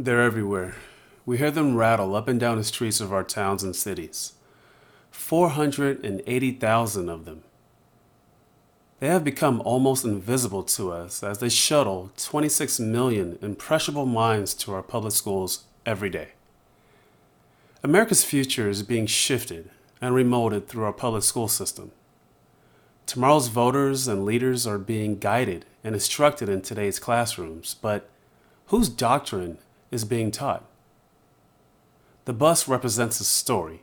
They're everywhere. We hear them rattle up and down the streets of our towns and cities. 480,000 of them. They have become almost invisible to us as they shuttle 26 million impressionable minds to our public schools every day. America's future is being shifted and remolded through our public school system. Tomorrow's voters and leaders are being guided and instructed in today's classrooms, but whose doctrine is being taught? The bus represents a story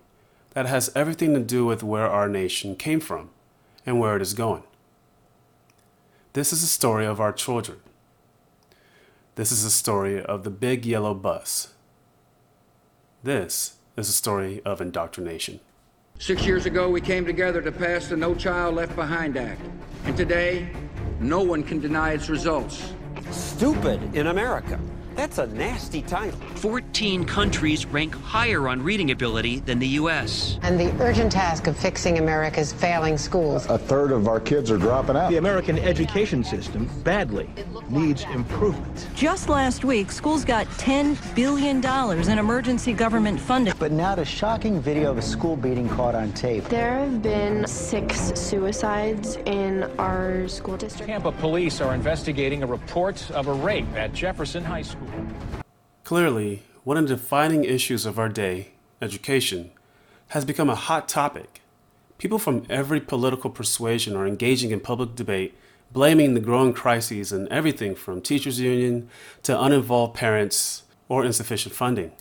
that has everything to do with where our nation came from and where it is going. This is a story of our children. This is a story of the big yellow bus. This is a story of indoctrination. Six years ago, we came together to pass the No Child Left Behind Act. And today, no one can deny its results. Stupid in America. That's a nasty title. 14 countries rank higher on reading ability than the U.S. And the urgent task of fixing America's failing schools. A third of our kids are dropping out. The American education system badly needs improvement. Just last week, schools got $10 billion in emergency government funding. But now the shocking video of a school beating caught on tape. There have been six suicides in our school district. Tampa police are investigating a report of a rape at Jefferson High School. Clearly, one of the defining issues of our day, education, has become a hot topic. People from every political persuasion are engaging in public debate, blaming the growing crises in everything from teachers' union to uninvolved parents or insufficient funding.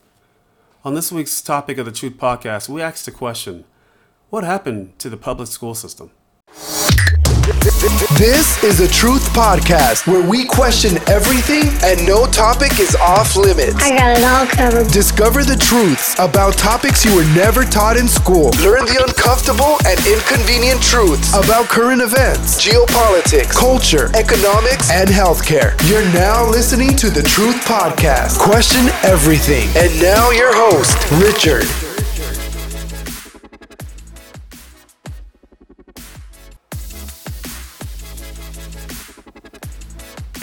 On this week's topic of the Truth Podcast, we asked the question What happened to the public school system? This is a Truth Podcast where we question everything and no topic is off limits. I got it all covered. Discover the truths about topics you were never taught in school. Learn the uncomfortable and inconvenient truths about current events, geopolitics, culture, economics, and healthcare. You're now listening to the Truth Podcast. Question everything. And now your host, Richard.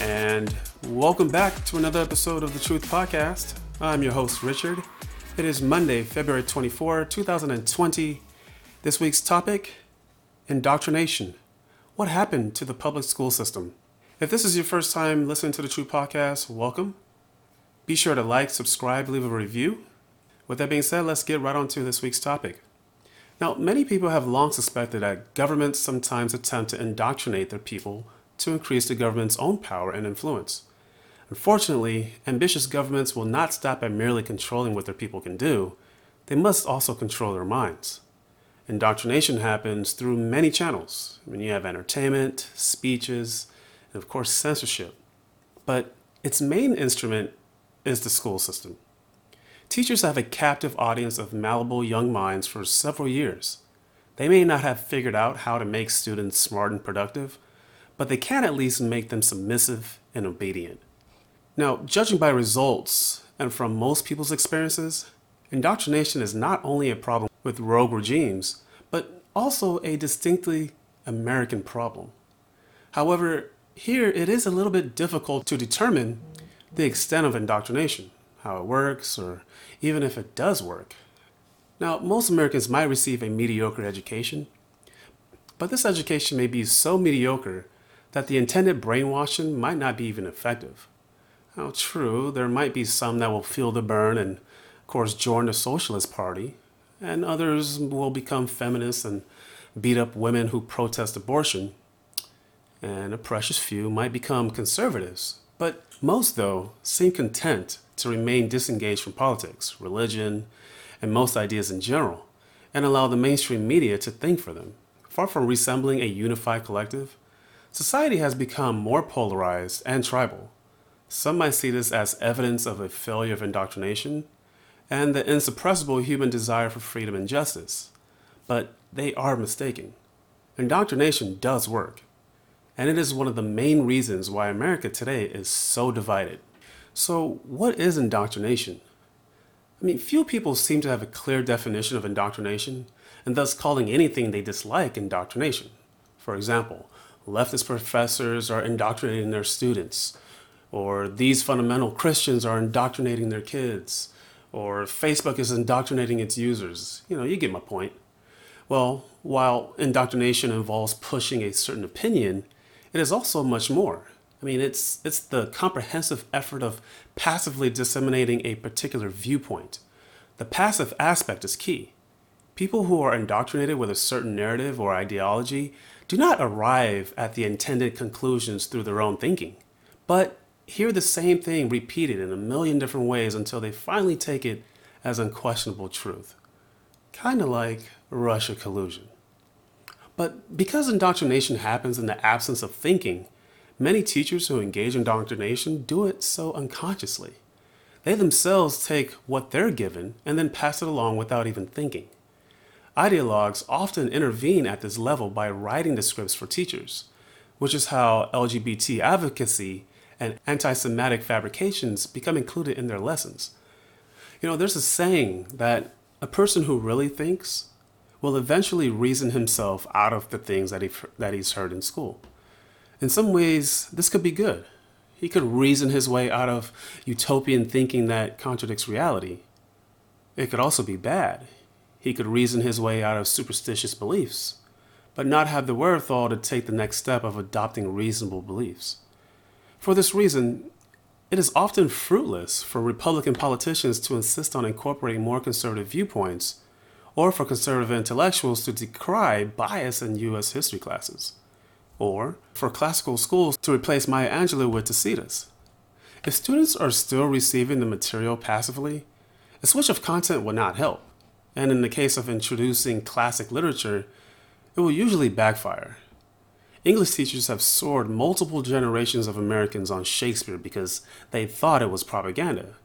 And welcome back to another episode of the Truth Podcast. I'm your host, Richard. It is Monday, February 24, 2020. This week's topic indoctrination. What happened to the public school system? If this is your first time listening to the Truth Podcast, welcome. Be sure to like, subscribe, leave a review. With that being said, let's get right on to this week's topic. Now, many people have long suspected that governments sometimes attempt to indoctrinate their people to increase the government's own power and influence. Unfortunately, ambitious governments will not stop at merely controlling what their people can do, they must also control their minds. Indoctrination happens through many channels. I mean, you have entertainment, speeches, and of course, censorship. But its main instrument is the school system. Teachers have a captive audience of malleable young minds for several years. They may not have figured out how to make students smart and productive, but they can at least make them submissive and obedient. Now, judging by results and from most people's experiences, indoctrination is not only a problem with rogue regimes, but also a distinctly American problem. However, here it is a little bit difficult to determine the extent of indoctrination, how it works, or even if it does work. Now, most Americans might receive a mediocre education, but this education may be so mediocre that the intended brainwashing might not be even effective. Now, true, there might be some that will feel the burn and, of course, join the Socialist Party, and others will become feminists and beat up women who protest abortion, and a precious few might become conservatives. But most, though, seem content to remain disengaged from politics, religion, and most ideas in general, and allow the mainstream media to think for them. Far from resembling a unified collective, Society has become more polarized and tribal. Some might see this as evidence of a failure of indoctrination and the insuppressible human desire for freedom and justice. But they are mistaken. Indoctrination does work, and it is one of the main reasons why America today is so divided. So, what is indoctrination? I mean, few people seem to have a clear definition of indoctrination, and thus calling anything they dislike indoctrination. For example, leftist professors are indoctrinating their students. or these fundamental Christians are indoctrinating their kids, or Facebook is indoctrinating its users. You know, you get my point. Well, while indoctrination involves pushing a certain opinion, it is also much more. I mean, it's, it's the comprehensive effort of passively disseminating a particular viewpoint. The passive aspect is key. People who are indoctrinated with a certain narrative or ideology do not arrive at the intended conclusions through their own thinking, but hear the same thing repeated in a million different ways until they finally take it as unquestionable truth. Kind of like Russia collusion. But because indoctrination happens in the absence of thinking, many teachers who engage in indoctrination do it so unconsciously. They themselves take what they're given and then pass it along without even thinking. Ideologues often intervene at this level by writing the scripts for teachers, which is how LGBT advocacy and anti Semitic fabrications become included in their lessons. You know, there's a saying that a person who really thinks will eventually reason himself out of the things that, he, that he's heard in school. In some ways, this could be good. He could reason his way out of utopian thinking that contradicts reality. It could also be bad. He could reason his way out of superstitious beliefs, but not have the wherewithal to take the next step of adopting reasonable beliefs. For this reason, it is often fruitless for Republican politicians to insist on incorporating more conservative viewpoints or for conservative intellectuals to decry bias in U.S. history classes, or for classical schools to replace Maya Angelou with Tacitus. If students are still receiving the material passively, a switch of content will not help, and in the case of introducing classic literature, it will usually backfire. English teachers have soared multiple generations of Americans on Shakespeare because they thought it was propaganda,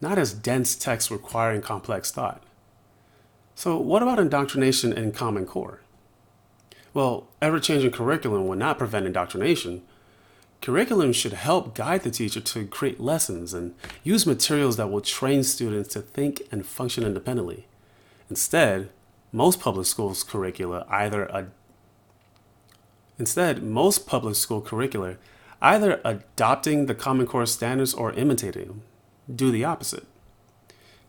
not as dense text requiring complex thought. So, what about indoctrination in Common Core? Well, ever changing curriculum will not prevent indoctrination. Curriculum should help guide the teacher to create lessons and use materials that will train students to think and function independently. Instead, most public schools curricula either a Instead, most public school curricula either adopting the Common Core standards or imitating them do the opposite.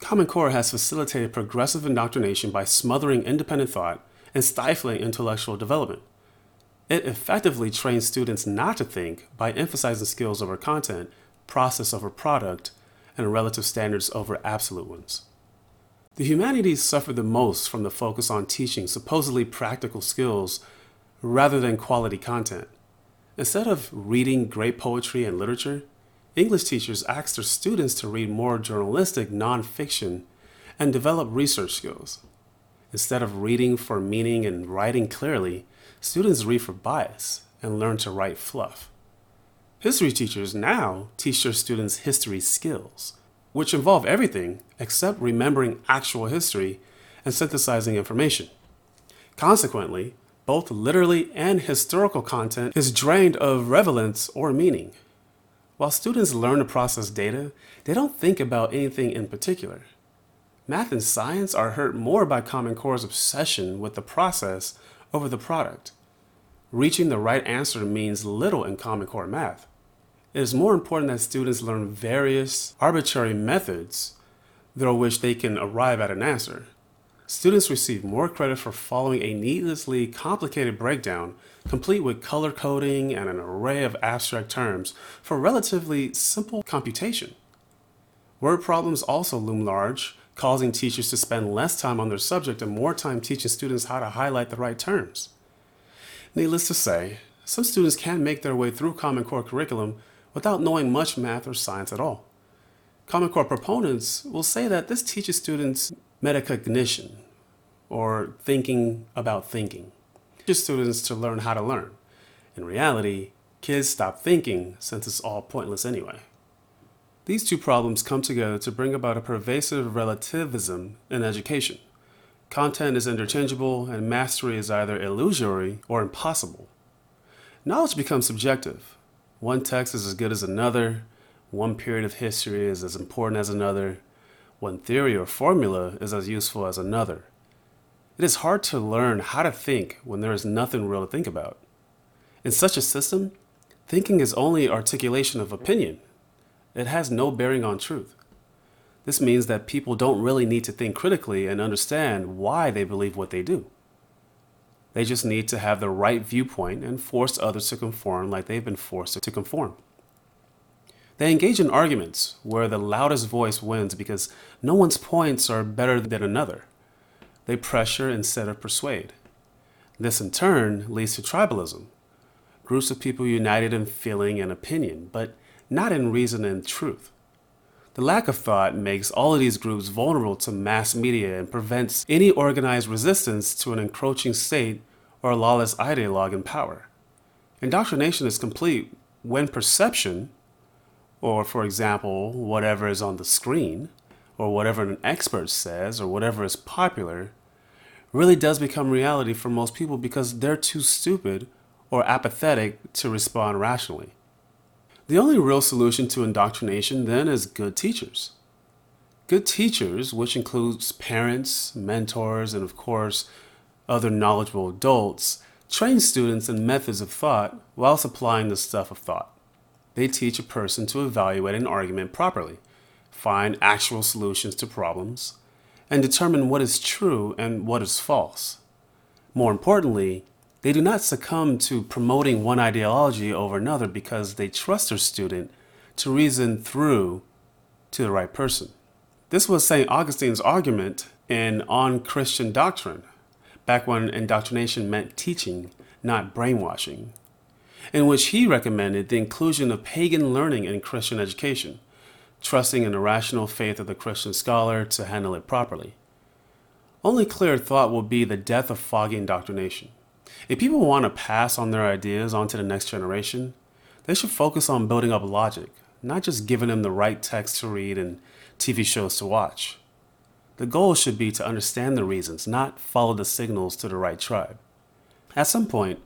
Common Core has facilitated progressive indoctrination by smothering independent thought and stifling intellectual development. It effectively trains students not to think by emphasizing skills over content, process over product, and relative standards over absolute ones. The humanities suffer the most from the focus on teaching supposedly practical skills rather than quality content. Instead of reading great poetry and literature, English teachers ask their students to read more journalistic nonfiction and develop research skills. Instead of reading for meaning and writing clearly, students read for bias and learn to write fluff. History teachers now teach their students history skills, which involve everything except remembering actual history and synthesizing information. Consequently, both literary and historical content is drained of relevance or meaning. While students learn to process data, they don't think about anything in particular. Math and science are hurt more by Common Core's obsession with the process over the product. Reaching the right answer means little in Common Core math. It is more important that students learn various arbitrary methods through which they can arrive at an answer. Students receive more credit for following a needlessly complicated breakdown complete with color coding and an array of abstract terms for relatively simple computation. Word problems also loom large, causing teachers to spend less time on their subject and more time teaching students how to highlight the right terms. Needless to say, some students can make their way through Common Core curriculum without knowing much math or science at all. Common Core proponents will say that this teaches students metacognition, or thinking about thinking teaches students to learn how to learn. In reality, kids stop thinking since it's all pointless anyway. These two problems come together to bring about a pervasive relativism in education. Content is interchangeable, and mastery is either illusory or impossible. Knowledge becomes subjective. One text is as good as another, one period of history is as important as another, one theory or formula is as useful as another. It is hard to learn how to think when there is nothing real to think about. In such a system, thinking is only articulation of opinion, it has no bearing on truth. This means that people don't really need to think critically and understand why they believe what they do. They just need to have the right viewpoint and force others to conform like they've been forced to conform. They engage in arguments where the loudest voice wins because no one's points are better than another. They pressure instead of persuade. This in turn leads to tribalism groups of people united in feeling and opinion, but not in reason and truth. The lack of thought makes all of these groups vulnerable to mass media and prevents any organized resistance to an encroaching state or a lawless ideologue in power. Indoctrination is complete when perception, or for example, whatever is on the screen, or whatever an expert says, or whatever is popular, really does become reality for most people because they're too stupid or apathetic to respond rationally. The only real solution to indoctrination then is good teachers. Good teachers, which includes parents, mentors, and of course, other knowledgeable adults, train students in methods of thought while supplying the stuff of thought. They teach a person to evaluate an argument properly, find actual solutions to problems, and determine what is true and what is false. More importantly, they do not succumb to promoting one ideology over another because they trust their student to reason through to the right person. This was St. Augustine's argument in On Christian Doctrine, back when indoctrination meant teaching, not brainwashing, in which he recommended the inclusion of pagan learning in Christian education, trusting in the rational faith of the Christian scholar to handle it properly. Only clear thought will be the death of foggy indoctrination. If people want to pass on their ideas onto the next generation, they should focus on building up logic, not just giving them the right text to read and TV shows to watch. The goal should be to understand the reasons, not follow the signals to the right tribe. At some point,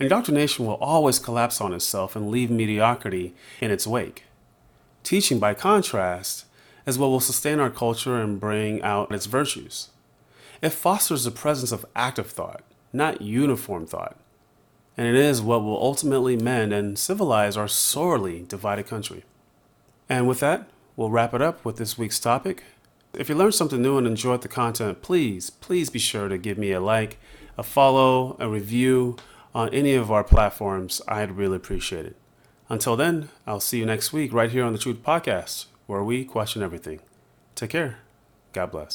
indoctrination will always collapse on itself and leave mediocrity in its wake. Teaching, by contrast, is what will sustain our culture and bring out its virtues. It fosters the presence of active thought, not uniform thought. And it is what will ultimately mend and civilize our sorely divided country. And with that, we'll wrap it up with this week's topic. If you learned something new and enjoyed the content, please, please be sure to give me a like, a follow, a review on any of our platforms. I'd really appreciate it. Until then, I'll see you next week right here on the Truth Podcast, where we question everything. Take care. God bless.